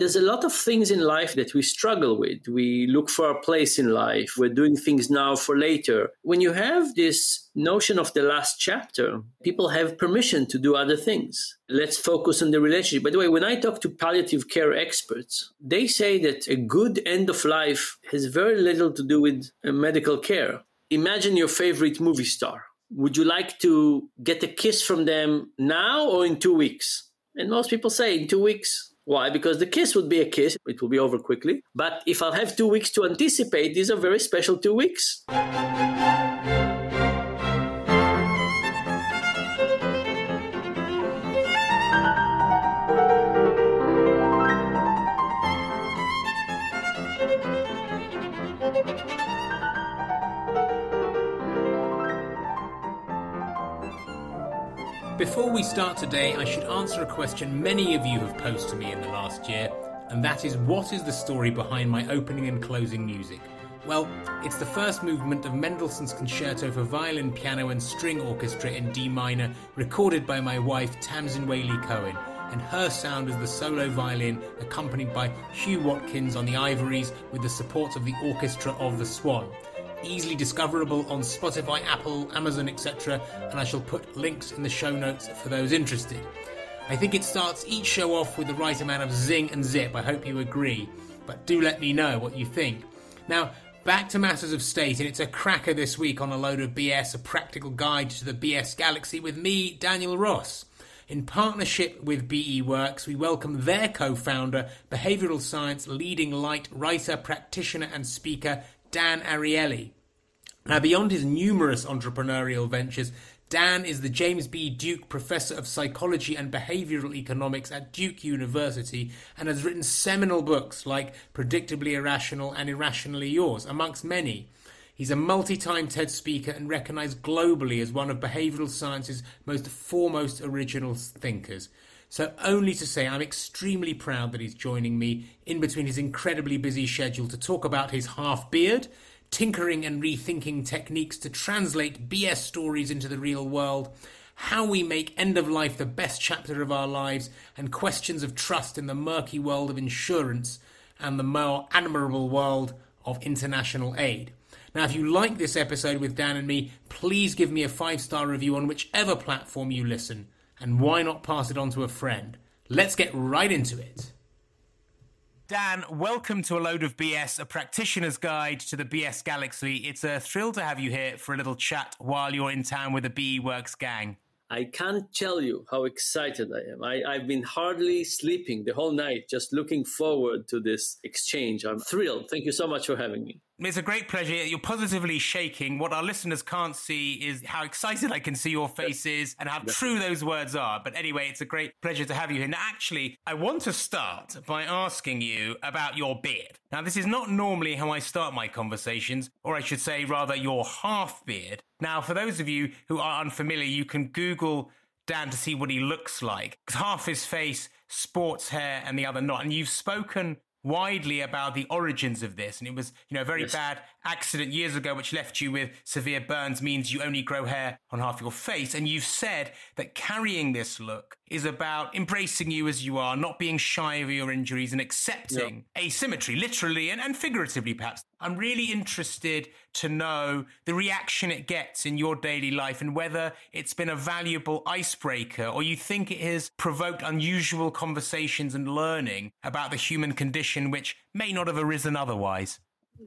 There's a lot of things in life that we struggle with. We look for a place in life. We're doing things now for later. When you have this notion of the last chapter, people have permission to do other things. Let's focus on the relationship. By the way, when I talk to palliative care experts, they say that a good end of life has very little to do with uh, medical care. Imagine your favorite movie star. Would you like to get a kiss from them now or in two weeks? And most people say in two weeks. Why? Because the kiss would be a kiss, it will be over quickly. But if I'll have two weeks to anticipate, these are very special two weeks. Before we start today, I should answer a question many of you have posed to me in the last year, and that is what is the story behind my opening and closing music? Well, it's the first movement of Mendelssohn's Concerto for Violin, Piano, and String Orchestra in D minor, recorded by my wife Tamsin Waley-Cohen, and her sound is the solo violin, accompanied by Huw Watkins on the ivories with the support of the Orchestra of the Swan easily discoverable on Spotify, Apple, Amazon, etc., and I shall put links in the show notes for those interested. I think it starts each show off with the right amount of zing and zip. I hope you agree, but do let me know what you think. Now, back to matters of state, and it's a cracker this week on a load of BS, a practical guide to the BS galaxy with me, Daniel Ross. In partnership with BEworks, we welcome their co founder, behavioral science leading light writer, practitioner, and speaker, Dan Ariely. Now, beyond his numerous entrepreneurial ventures, Dan is the James B. Duke Professor of Psychology and Behavioral Economics at Duke University and has written seminal books like Predictably Irrational and Irrationally Yours, amongst many. He's a multi time TED speaker and recognized globally as one of behavioral science's most foremost original thinkers. So, only to say, I'm extremely proud that he's joining me in between his incredibly busy schedule to talk about his half beard, tinkering and rethinking techniques to translate BS stories into the real world, how we make end of life the best chapter of our lives, and questions of trust in the murky world of insurance and the more admirable world of international aid. Now, if you like this episode with Dan and me, please give me a five star review on whichever platform you listen. And why not pass it on to a friend? Let's get right into it. Dan, welcome to a load of BS, a practitioner's guide to the BS galaxy. It's a thrill to have you here for a little chat while you're in town with the BEworks gang. I can't tell you how excited I am. I, have been hardly sleeping the whole night, just looking forward to this exchange. I'm thrilled. Thank you so much for having me. It's a great pleasure. You're positively shaking. What our listeners can't see is how excited I can see your faces and how true those words are. But anyway, it's a great pleasure to have you here. Now, actually, I want to start by asking you about your beard. Now, this is not normally how I start my conversations, or I should say, rather, your half beard. Now, for those of you who are unfamiliar, you can Google Dan to see what he looks like. Half his face, sports hair, and the other not. And you've spoken widely about the origins of this and it was you know a very yes. bad accident years ago which left you with severe burns means you only grow hair on half your face and you've said that carrying this look is about embracing you as you are not being shy of your injuries and accepting asymmetry literally and, and figuratively perhaps. I'm really interested to know the reaction it gets in your daily life and whether it's been a valuable icebreaker or you think it has provoked unusual conversations and learning about the human condition which may not have arisen otherwise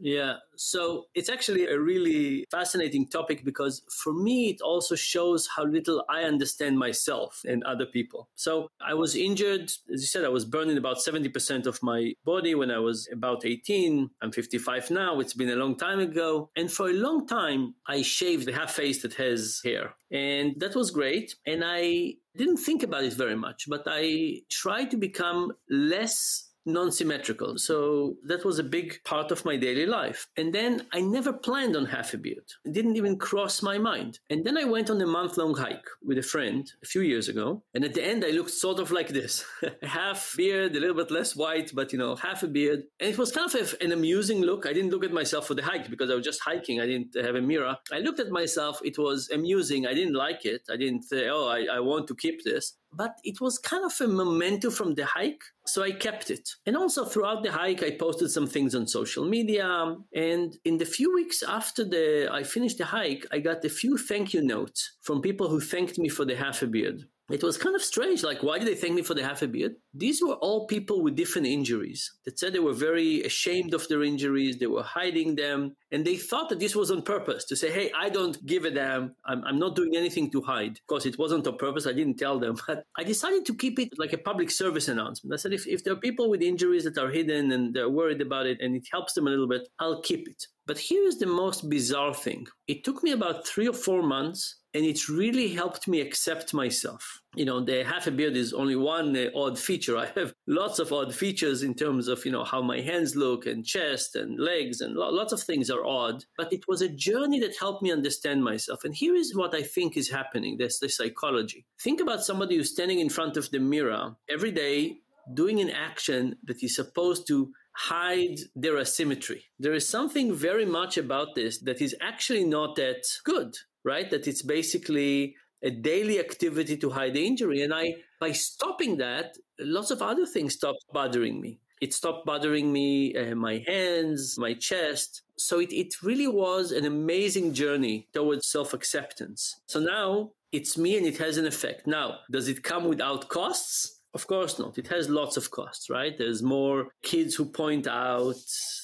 yeah, so it's actually a really fascinating topic because for me, it also shows how little I understand myself and other people. So I was injured, as you said, I was burning about 70% of my body when I was about 18. I'm 55 now, it's been a long time ago. And for a long time, I shaved the half face that has hair. And that was great. And I didn't think about it very much, but I tried to become less non-symmetrical. So that was a big part of my daily life. And then I never planned on half a beard. It didn't even cross my mind. And then I went on a month-long hike with a friend a few years ago. And at the end, I looked sort of like this. half beard, a little bit less white, but you know, half a beard. And it was kind of an amusing look. I didn't look at myself for the hike because I was just hiking. I didn't have a mirror. I looked at myself. It was amusing. I didn't like it. I didn't say, oh, I, I want to keep this. But it was kind of a memento from the hike. So I kept it. And also throughout the hike, I posted some things on social media. And in the few weeks after the I finished the hike, I got a few thank you notes from people who thanked me for the half a beard it was kind of strange. Like, why did they thank me for the half a beard? These were all people with different injuries that said they were very ashamed of their injuries. They were hiding them. And they thought that this was on purpose to say, hey, I don't give a damn. I'm, I'm not doing anything to hide. Of course, it wasn't on purpose. I didn't tell them. But I decided to keep it like a public service announcement. I said, if, if there are people with injuries that are hidden and they're worried about it and it helps them a little bit, I'll keep it. But here is the most bizarre thing. It took me about three or four months and it really helped me accept myself. You know, the half a beard is only one uh, odd feature. I have lots of odd features in terms of, you know, how my hands look and chest and legs and lo- lots of things are odd. But it was a journey that helped me understand myself. And here is what I think is happening. That's the psychology. Think about somebody who's standing in front of the mirror every day doing an action that is supposed to hide their asymmetry. There is something very much about this that is actually not that good right? That it's basically a daily activity to hide the injury. And I, by stopping that, lots of other things stopped bothering me. It stopped bothering me, uh, my hands, my chest. So it, it really was an amazing journey towards self acceptance. So now it's me and it has an effect. Now, does it come without costs? Of course not. It has lots of costs, right? There's more kids who point out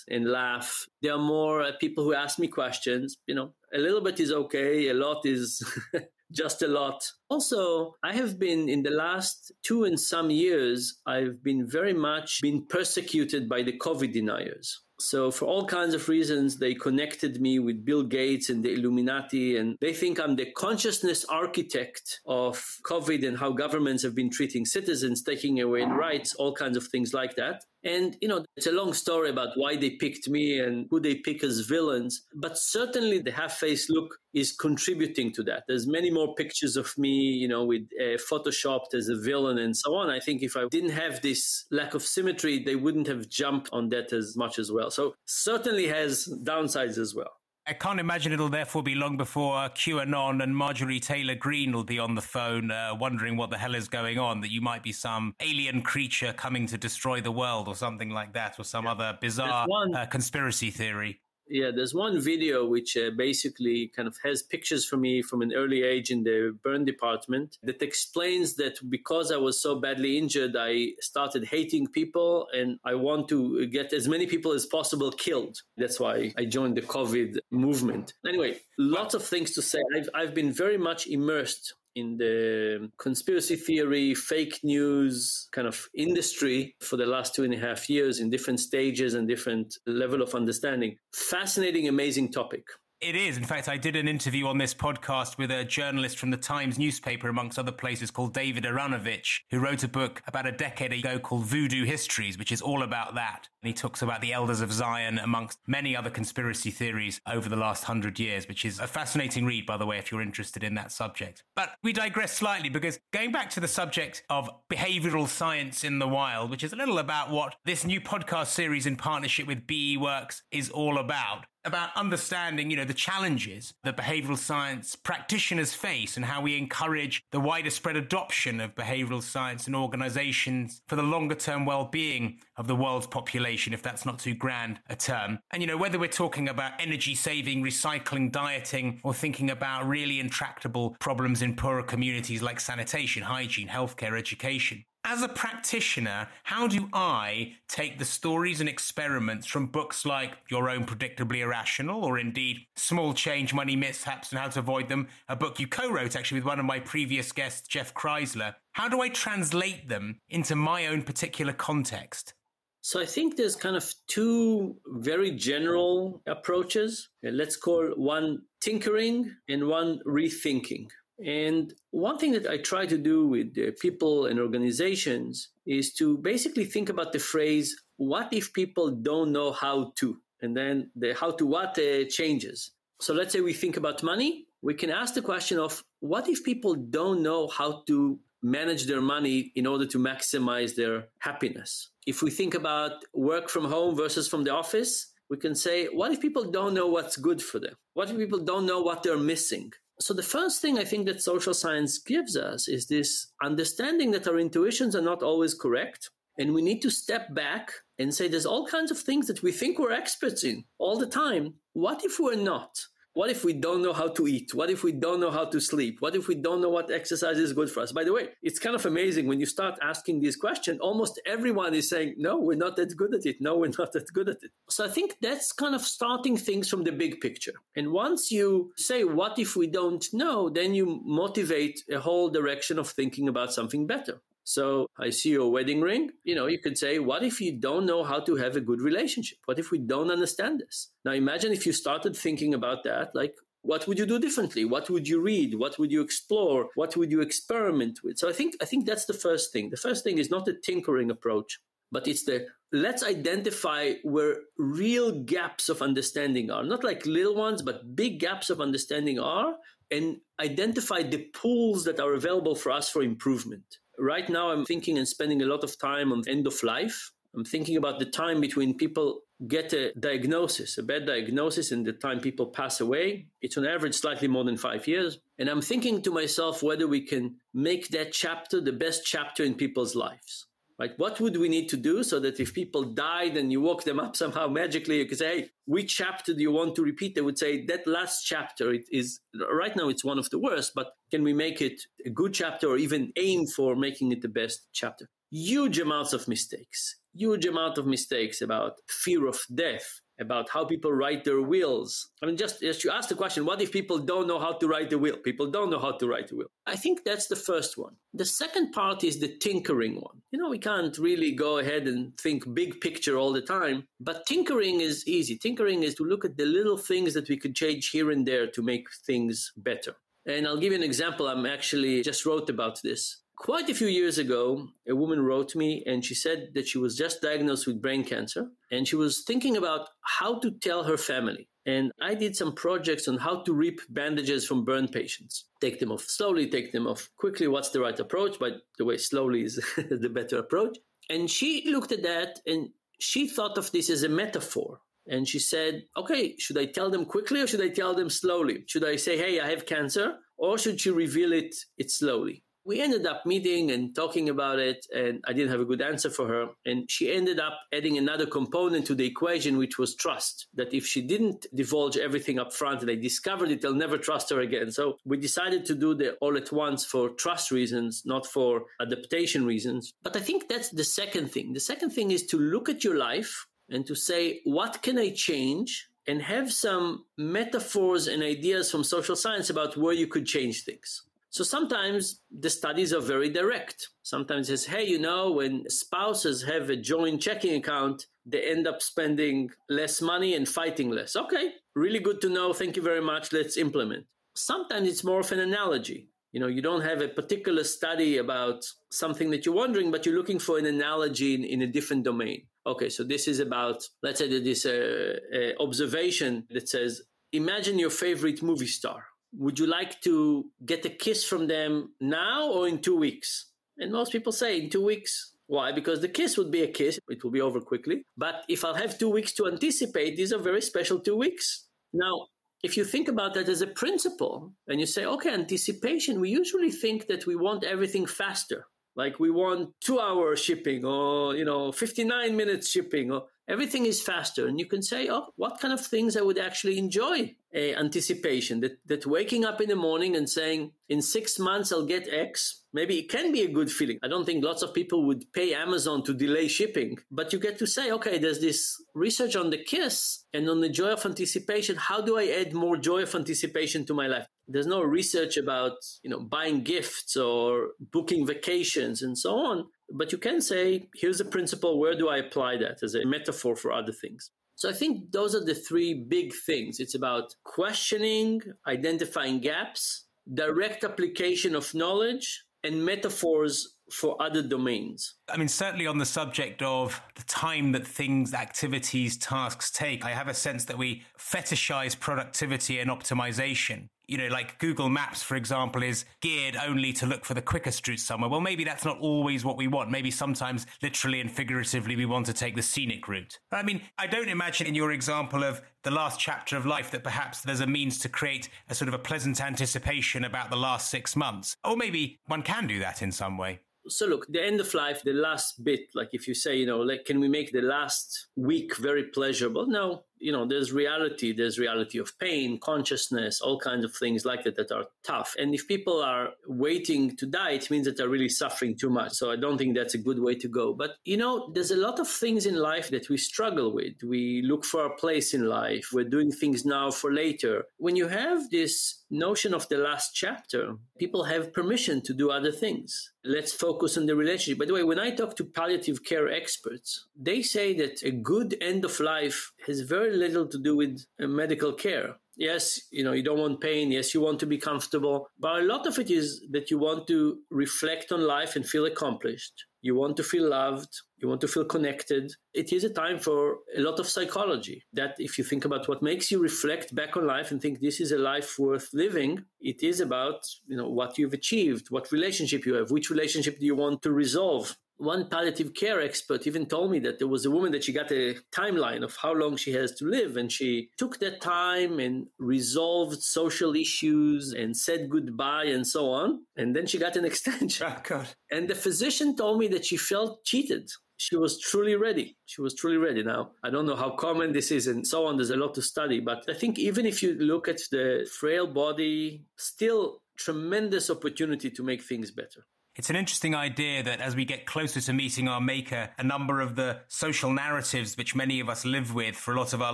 and laugh. There are more uh, people who ask me questions. You know, a little bit is okay. A lot is just a lot. Also, I have been in the last two and some years, I've been very much been persecuted by the COVID deniers. So, for all kinds of reasons, they connected me with Bill Gates and the Illuminati, and they think I'm the consciousness architect of COVID and how governments have been treating citizens, taking away rights, all kinds of things like that. And, you know, it's a long story about why they picked me and who they pick as villains. But certainly the half face look is contributing to that. There's many more pictures of me, you know, with uh, photoshopped as a villain and so on. I think if I didn't have this lack of symmetry, they wouldn't have jumped on that as much as well. So certainly has downsides as well. I can't imagine it'll therefore be long before QAnon and Marjorie Taylor Greene will be on the phone uh, wondering what the hell is going on, that you might be some alien creature coming to destroy the world or something like that, or some yeah. other bizarre one, uh, conspiracy theory. Yeah, there's one video which uh, basically kind of has pictures for me from an early age in the burn department that explains that because I was so badly injured, I started hating people and I want to get as many people as possible killed. That's why I joined the COVID movement. Anyway, lots of things to say. I've, I've been very much immersed in the conspiracy theory, fake news kind of industry for the last two and a half years in different stages and different level of understanding. Fascinating, amazing topic. It is. In fact, I did an interview on this podcast with a journalist from the Times newspaper, amongst other places, called David Aaronovitch, who wrote a book about a decade ago called Voodoo Histories, which is all about that. And he talks about the Elders of Zion, amongst many other conspiracy theories over the last hundred years, which is a fascinating read, by the way, if you're interested in that subject. But we digress slightly because going back to the subject of behavioral science in the wild, which is a little about what this new podcast series in partnership with BEworks is all about about understanding, you know, the challenges that behavioral science practitioners face and how we encourage the wider spread adoption of behavioral science in organizations for the longer term well-being of the world's population, if that's not too grand a term. And, you know, whether we're talking about energy saving, recycling, dieting, or thinking about really intractable problems in poorer communities like sanitation, hygiene, healthcare, education as a practitioner, how do I take the stories and experiments from books like Your Own Predictably Irrational or indeed Small Change Money Mishaps and How to Avoid Them, a book you co wrote actually with one of my previous guests, Jeff Kreisler? How do I translate them into my own particular context? So I think there's kind of two very general approaches. Let's call one tinkering and one rethinking. And one thing that I try to do with people and organizations is to basically think about the phrase, what if people don't know how to? And then the how to what uh, changes. So let's say we think about money. We can ask the question of what if people don't know how to manage their money in order to maximize their happiness? If we think about work from home versus from the office, we can say, what if people don't know what's good for them? What if people don't know what they're missing? So the first thing I think that social science gives us is this understanding that our intuitions are not always correct. And we need to step back and say there's all kinds of things that we think we're experts in all the time. What if we're not? What if we don't know how to eat? What if we don't know how to sleep? What if we don't know what exercise is good for us? By the way, it's kind of amazing when you start asking these questions, almost everyone is saying, no, we're not that good at it. No, we're not that good at it. So I think that's kind of starting things from the big picture. And once you say, what if we don't know? Then you motivate a whole direction of thinking about something better. So I see your wedding ring. You know, you could say, what if you don't know how to have a good relationship? What if we don't understand this? Now imagine if you started thinking about that, like, what would you do differently? What would you read? What would you explore? What would you experiment with? So I think I think that's the first thing. The first thing is not a tinkering approach, but it's the let's identify where real gaps of understanding are. Not like little ones, but big gaps of understanding are, and identify the pools that are available for us for improvement. Right now, I'm thinking and spending a lot of time on end of life. I'm thinking about the time between people get a diagnosis, a bad diagnosis, and the time people pass away. It's on average slightly more than five years. And I'm thinking to myself whether we can make that chapter the best chapter in people's lives. Like, what would we need to do so that if people died and you woke them up somehow magically, you could say, hey, which chapter do you want to repeat? They would say, that last chapter it is, right now it's one of the worst, but can we make it a good chapter or even aim for making it the best chapter? Huge amounts of mistakes, huge amount of mistakes about fear of death, about how people write their wills. I mean, just, just you ask the question, what if people don't know how to write the will? People don't know how to write the will. I think that's the first one. The second part is the tinkering one. You know, we can't really go ahead and think big picture all the time, but tinkering is easy. Tinkering is to look at the little things that we could change here and there to make things better. And I'll give you an example. I'm actually just wrote about this. Quite a few years ago, a woman wrote me and she said that she was just diagnosed with brain cancer and she was thinking about how to tell her family. And I did some projects on how to rip bandages from burn patients. Take them off slowly, take them off quickly. What's the right approach? By the way, slowly is the better approach. And she looked at that and she thought of this as a metaphor. And she said, okay, should I tell them quickly or should I tell them slowly? Should I say, hey, I have cancer? Or should she reveal it, it slowly? We ended up meeting and talking about it and i didn't have a good answer for her. And she ended up adding another component to the equation which was trust. That if she didn't divulge everything up front and i discovered it they'll never trust her again. So we decided to do the all at once for trust reasons not for adaptation reasons. But i think that's the second thing. The second thing is to look at your life and to say what can i change? and have some metaphors and ideas from social science about where you could change things so sometimes the studies are very direct. Sometimes it's, hey, you know, when spouses have a joint checking account, they end up spending less money and fighting less. Okay, really good to know. Thank you very much. Let's implement. Sometimes it's more of an analogy. You know, you don't have a particular study about something that you're wondering, but you're looking for an analogy in, in a different domain. Okay, so this is about, let's say that this uh, uh, observation that says, imagine your favorite movie star would you like to get a kiss from them now or in two weeks? And most people say in two weeks. Why? Because the kiss would be a kiss, it will be over quickly. But if I'll have two weeks to anticipate, these are very special two weeks. Now, if you think about that as a principle and you say, okay, anticipation, we usually think that we want everything faster. Like we want two hour shipping or, you know, 59 minutes shipping or everything is faster. And you can say, oh, what kind of things I would actually enjoy? Anticipation that, that waking up in the morning and saying, in six months, I'll get X. Maybe it can be a good feeling. I don't think lots of people would pay Amazon to delay shipping, but you get to say, okay, there's this research on the kiss and on the joy of anticipation. How do I add more joy of anticipation to my life? There's no research about, you know, buying gifts or booking vacations and so on. But you can say, here's a principle. Where do I apply that as a metaphor for other things? So I think those are the three big things. It's about questioning, identifying gaps, direct application of knowledge, and metaphors for other domains. I mean, certainly on the subject of the time that things, activities, tasks take, I have a sense that we fetishize productivity and optimization you know, like Google Maps, for example, is geared only to look for the quickest route somewhere. Well, maybe that's not always what we want. Maybe sometimes, literally and figuratively, we want to take the scenic route. I mean, I don't imagine in your example of the last chapter of life that perhaps there's a means to create a sort of a pleasant anticipation about the last six months. Or maybe one can do that in some way so look the end of life the last bit like if you say you know like can we make the last week very pleasurable no you know there's reality there's reality of pain consciousness all kinds of things like that that are tough. And if people are waiting to die it means that they're really suffering too much. So i don't think that's a good way to go. But you know there's a lot of things in life that we struggle with. We look for a place in life. We're doing things now for later. When you have this notion of the last chapter people have permission to do other things let's focus on the relationship by the way when i talk to palliative care experts they say that a good end of life has very little to do with uh, medical care. Yes, you know, you don't want pain. Yes, you want to be comfortable. But a lot of it is that you want to reflect on life and feel accomplished. You want to feel loved. You want to feel connected. It is a time for a lot of psychology. That if you think about what makes you reflect back on life and think this is a life worth living, it is about, you know, what you've achieved, what relationship you have, which relationship do you want to resolve one palliative care expert even told me that there was a woman that she got a timeline of how long she has to live and she took that time and resolved social issues and said goodbye and so on and then she got an extension. Oh, God. and the physician told me that she felt cheated. She was truly ready. She was truly ready. Now i don't know how common this is and so on. There's a lot to study but i think even if you look at the frail body still tremendous opportunity to make things better it's an interesting idea that as we get closer to meeting our maker, a number of the social narratives which many of us live with for a lot of our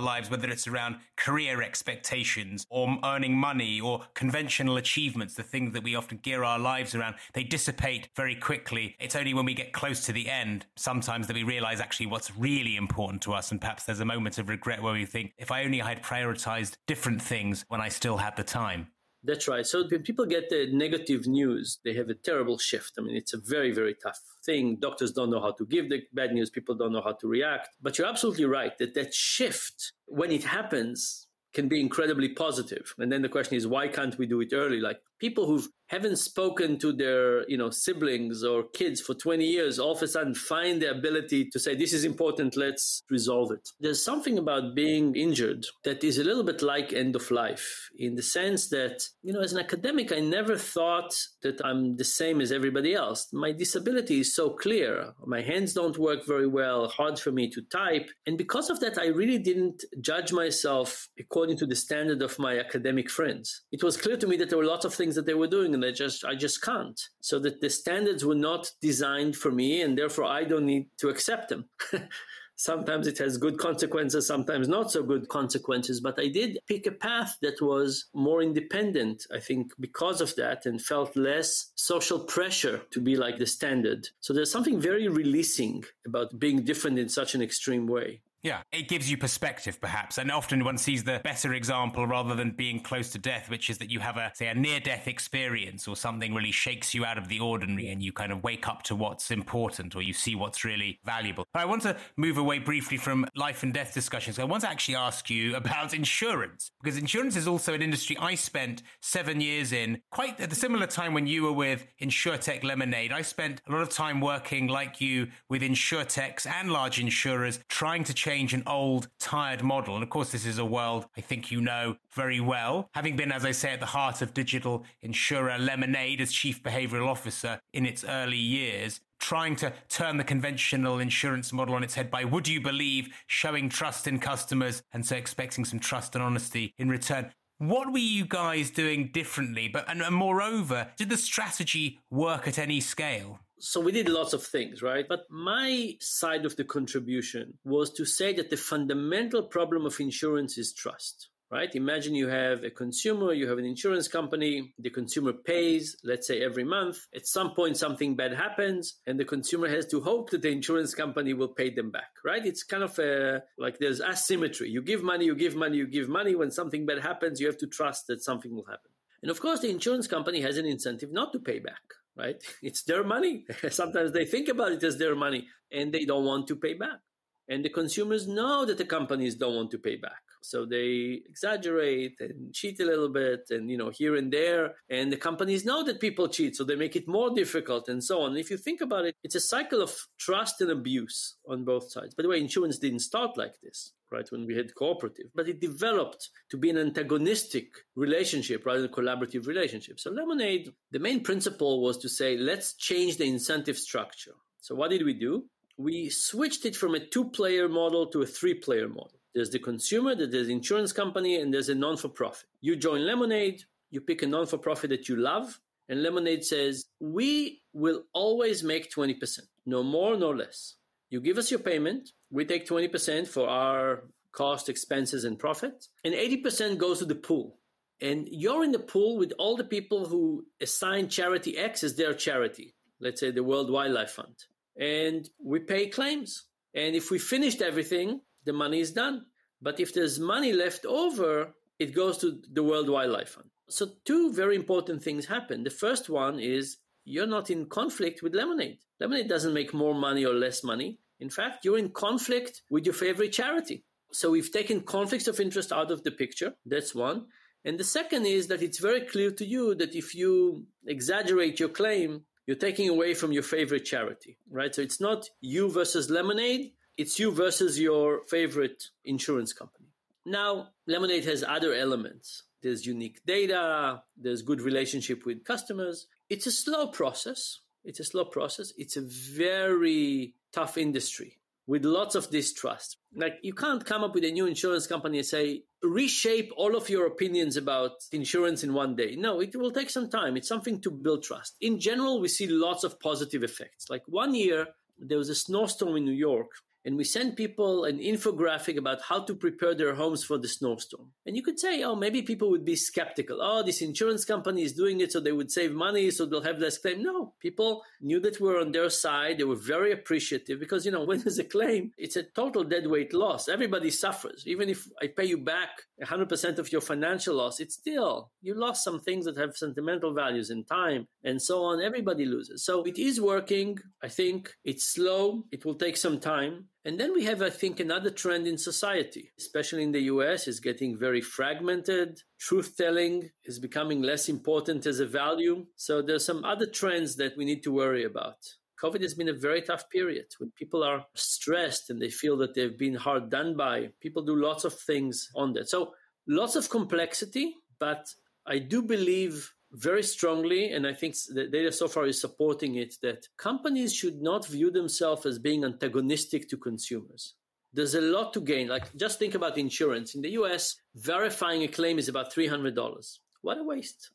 lives, whether it's around career expectations or earning money or conventional achievements, the things that we often gear our lives around, they dissipate very quickly. It's only when we get close to the end sometimes that we realize actually what's really important to us. And perhaps there's a moment of regret where we think, if I only had prioritized different things when I still had the time. That's right. So when people get the negative news, they have a terrible shift. I mean, it's a very, very tough thing. Doctors don't know how to give the bad news. People don't know how to react. But you're absolutely right that that shift, when it happens, can be incredibly positive. And then the question is, why can't we do it early? Like people who haven't spoken to their you know siblings or kids for 20 years all of a sudden find the ability to say this is important let's resolve it. There's something about being injured that is a little bit like end of life in the sense that you know as an academic i never thought that i'm the same as everybody else. My disability is so clear. My hands don't work very well hard for me to type. And because of that i really didn't judge myself according to the standard of my academic friends. It was clear to me that there were lots of things things that they were doing and I just I just can't. So that the standards were not designed for me and therefore I don't need to accept them. sometimes it has good consequences, sometimes not so good consequences. But I did pick a path that was more independent, I think, because of that, and felt less social pressure to be like the standard. So there's something very releasing about being different in such an extreme way. Yeah, it gives you perspective, perhaps. And often one sees the better example rather than being close to death, which is that you have a, say, a near death experience or something really shakes you out of the ordinary and you kind of wake up to what's important or you see what's really valuable. But I want to move away briefly from life and death discussions. I want to actually ask you about insurance because insurance is also an industry I spent seven years in quite at the similar time when you were with InsurTech Lemonade. I spent a lot of time working like you with insurtechs and large insurers trying to change change an old, tired model. And of course, this is a world I think you know very well. Having been, as I say, at the heart of digital insurer Lemonade as chief behavioral officer in its early years, trying to turn the conventional insurance model on its head by, would you believe, showing trust in customers and so expecting some trust and honesty in return. What were you guys doing differently? But and, and moreover, did the strategy work at any scale? So we did lots of things, right? But my side of the contribution was to say that the fundamental problem of insurance is trust right? Imagine you have a consumer, you have an insurance company, the consumer pays, let's say every month. At some point, something bad happens, and the consumer has to hope that the insurance company will pay them back, right? It's kind of a, like there's asymmetry. You give money, you give money, you give money. When something bad happens, you have to trust that something will happen. And of course, the insurance company has an incentive not to pay back, right? It's their money. Sometimes they think about it as their money and they don't want to pay back. And the consumers know that the companies don't want to pay back. So they exaggerate and cheat a little bit and, you know, here and there. And the companies know that people cheat, so they make it more difficult and so on. If you think about it, it's a cycle of trust and abuse on both sides. By the way, insurance didn't start like this right when we had cooperative but it developed to be an antagonistic relationship rather than collaborative relationship so lemonade the main principle was to say let's change the incentive structure so what did we do we switched it from a two player model to a three player model there's the consumer, there's the insurance company, and there's a non for profit. You join Lemonade, you pick a non for profit that you love, and Lemonade says, We will always make 20%, no more, no less. You give us your payment, we take 20% for our cost, expenses, and profit, and 80% goes to the pool. And you're in the pool with all the people who assign charity X as their charity, let's say the World Wildlife Fund. And we pay claims. And if we finished everything, the money is done. But if there's money left over, it goes to the World Wildlife Fund. So, two very important things happen. The first one is you're not in conflict with Lemonade. Lemonade doesn't make more money or less money. In fact, you're in conflict with your favorite charity. So, we've taken conflicts of interest out of the picture. That's one. And the second is that it's very clear to you that if you exaggerate your claim, you're taking away from your favorite charity, right? So it's not you versus lemonade it's you versus your favorite insurance company. Now, Lemonade has other elements. There's unique data, there's good relationship with customers. It's a slow process. It's a slow process. It's a very tough industry with lots of distrust. Like you can't come up with a new insurance company and say, reshape all of your opinions about insurance in one day. No, it will take some time. It's something to build trust. In general, we see lots of positive effects. Like one year, there was a snowstorm in New York and we send people an infographic about how to prepare their homes for the snowstorm. And you could say, oh, maybe people would be skeptical. Oh, this insurance company is doing it so they would save money, so they'll have less claim. No, people knew that we're on their side. They were very appreciative because, you know, when there's a claim, it's a total dead weight loss. Everybody suffers. Even if I pay you back 100% of your financial loss, it's still, you lost some things that have sentimental values in time and so on. Everybody loses. So it is working. I think it's slow. It will take some time. And then we have, I think, another trend in society, especially in the US, is getting very fragmented. Truth telling is becoming less important as a value. So there's some other trends that we need to worry about. COVID has been a very tough period when people are stressed and they feel that they've been hard done by. People do lots of things on that. So lots of complexity, but I do believe very strongly, and I think the data so far is supporting it, that companies should not view themselves as being antagonistic to consumers. There's a lot to gain. Like, just think about insurance. In the US, verifying a claim is about $300. What a waste,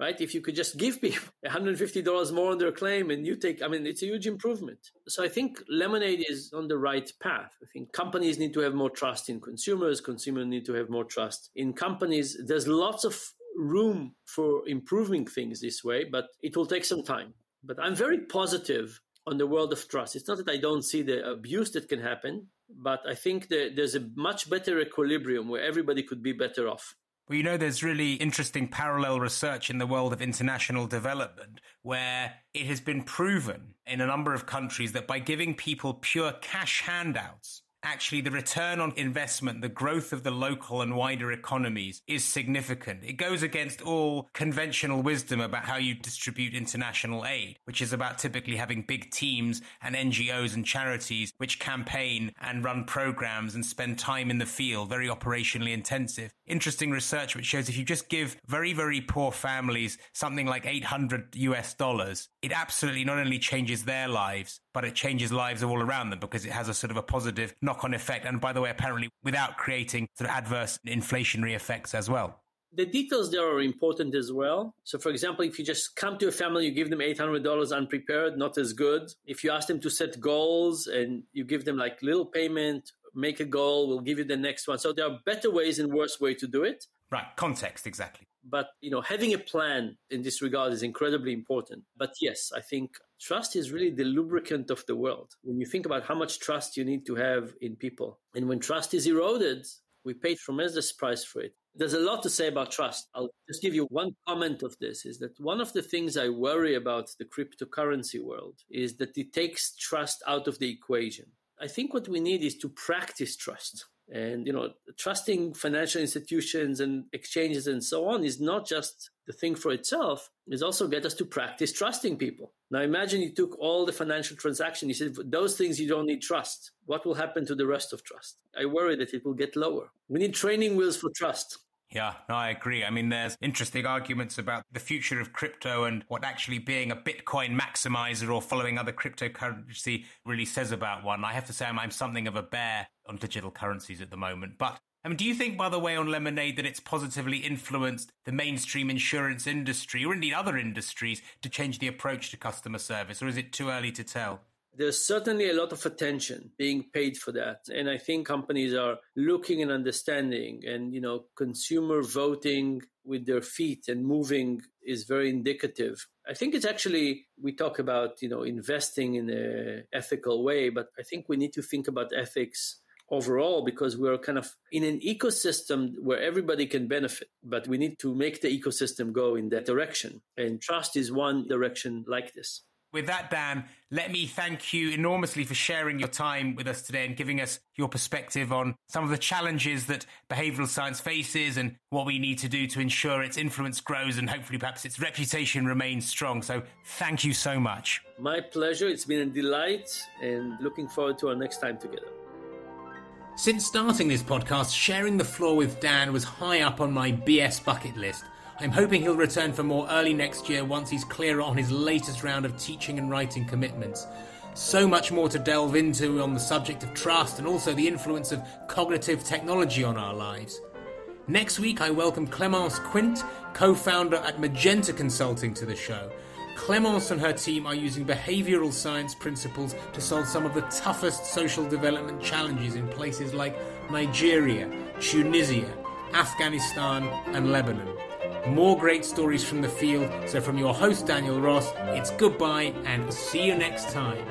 right? If you could just give people $150 more on their claim and you take, I mean, it's a huge improvement. So I think Lemonade is on the right path. I think companies need to have more trust in consumers. Consumers need to have more trust in companies. There's lots of room for improving things this way, but it will take some time. But I'm very positive on the world of trust. It's not that I don't see the abuse that can happen, but I think that there's a much better equilibrium where everybody could be better off. Well, you know, there's really interesting parallel research in the world of international development where it has been proven in a number of countries that by giving people pure cash handouts, actually the return on investment, the growth of the local and wider economies is significant. It goes against all conventional wisdom about how you distribute international aid, which is about typically having big teams and NGOs and charities which campaign and run programs and spend time in the field, very operationally intensive. Interesting research which shows if you just give very, very poor families something like 800 US dollars, it absolutely not only changes their lives, but it changes lives all around them because it has a sort of a positive knock on effect. And by the way, apparently without creating sort of adverse inflationary effects as well. The details there are important as well. So, for example, if you just come to a family, you give them $800 unprepared, not as good. If you ask them to set goals and you give them like little payment, make a goal, we'll give you the next one. So, there are better ways and worse way to do it. Right, context, exactly. But, you know, having a plan in this regard is incredibly important. But yes, I think trust is really the lubricant of the world. When you think about how much trust you need to have in people, and when trust is eroded, we pay tremendous price for it. There's a lot to say about trust. I'll just give you one comment of this is that one of the things I worry about the cryptocurrency world is that it takes trust out of the equation. I think what we need is to practice trust. And, you know, trusting financial institutions and exchanges and so on is not just the thing for itself, is also get us to practice trusting people. Now imagine you took all the financial transactions, you said, those things you don't need trust. What will happen to the rest of trust? I worry that it will get lower. We need training wheels for trust. Yeah, no, I agree. I mean, there's interesting arguments about the future of crypto and what actually being a Bitcoin maximizer or following other cryptocurrency really says about one. I have to say, I'm, I'm something of a bear on digital currencies at the moment. But I mean, do you think, by the way, on Lemonade that it's positively influenced the mainstream insurance industry or indeed other industries to change the approach to customer service, or is it too early to tell? There's certainly a lot of attention being paid for that. And i think companies are looking and understanding and you know consumer voting with their feet and moving is very indicative. I think it's actually we talk about you know investing in a ethical way but i think we need to think about ethics overall because we're kind of in an ecosystem where everybody can benefit but we need to make the ecosystem go in that direction. And trust is one direction like this with that, Dan, let me thank you enormously for sharing your time with us today and giving us your perspective on some of the challenges that behavioral science faces and what we need to do to ensure its influence grows and hopefully perhaps its reputation remains strong. So thank you so much. My pleasure. It's been a delight and looking forward to our next time together. Since starting this podcast, sharing the floor with Dan was high up on my BS bucket list. I'm hoping he'll return for more early next year once he's clearer on his latest round of teaching and writing commitments. So much more to delve into on the subject of trust and also the influence of cognitive technology on our lives. Next week, I welcome Clemence Quint, co founder at Magenta Consulting, to the show. Clemence and her team are using behavioral science principles to solve some of the toughest social development challenges in places like Nigeria, Tunisia, Afghanistan, and Lebanon. More great stories from the field. So, from your host, Daniel Ross, it's goodbye and see you next time.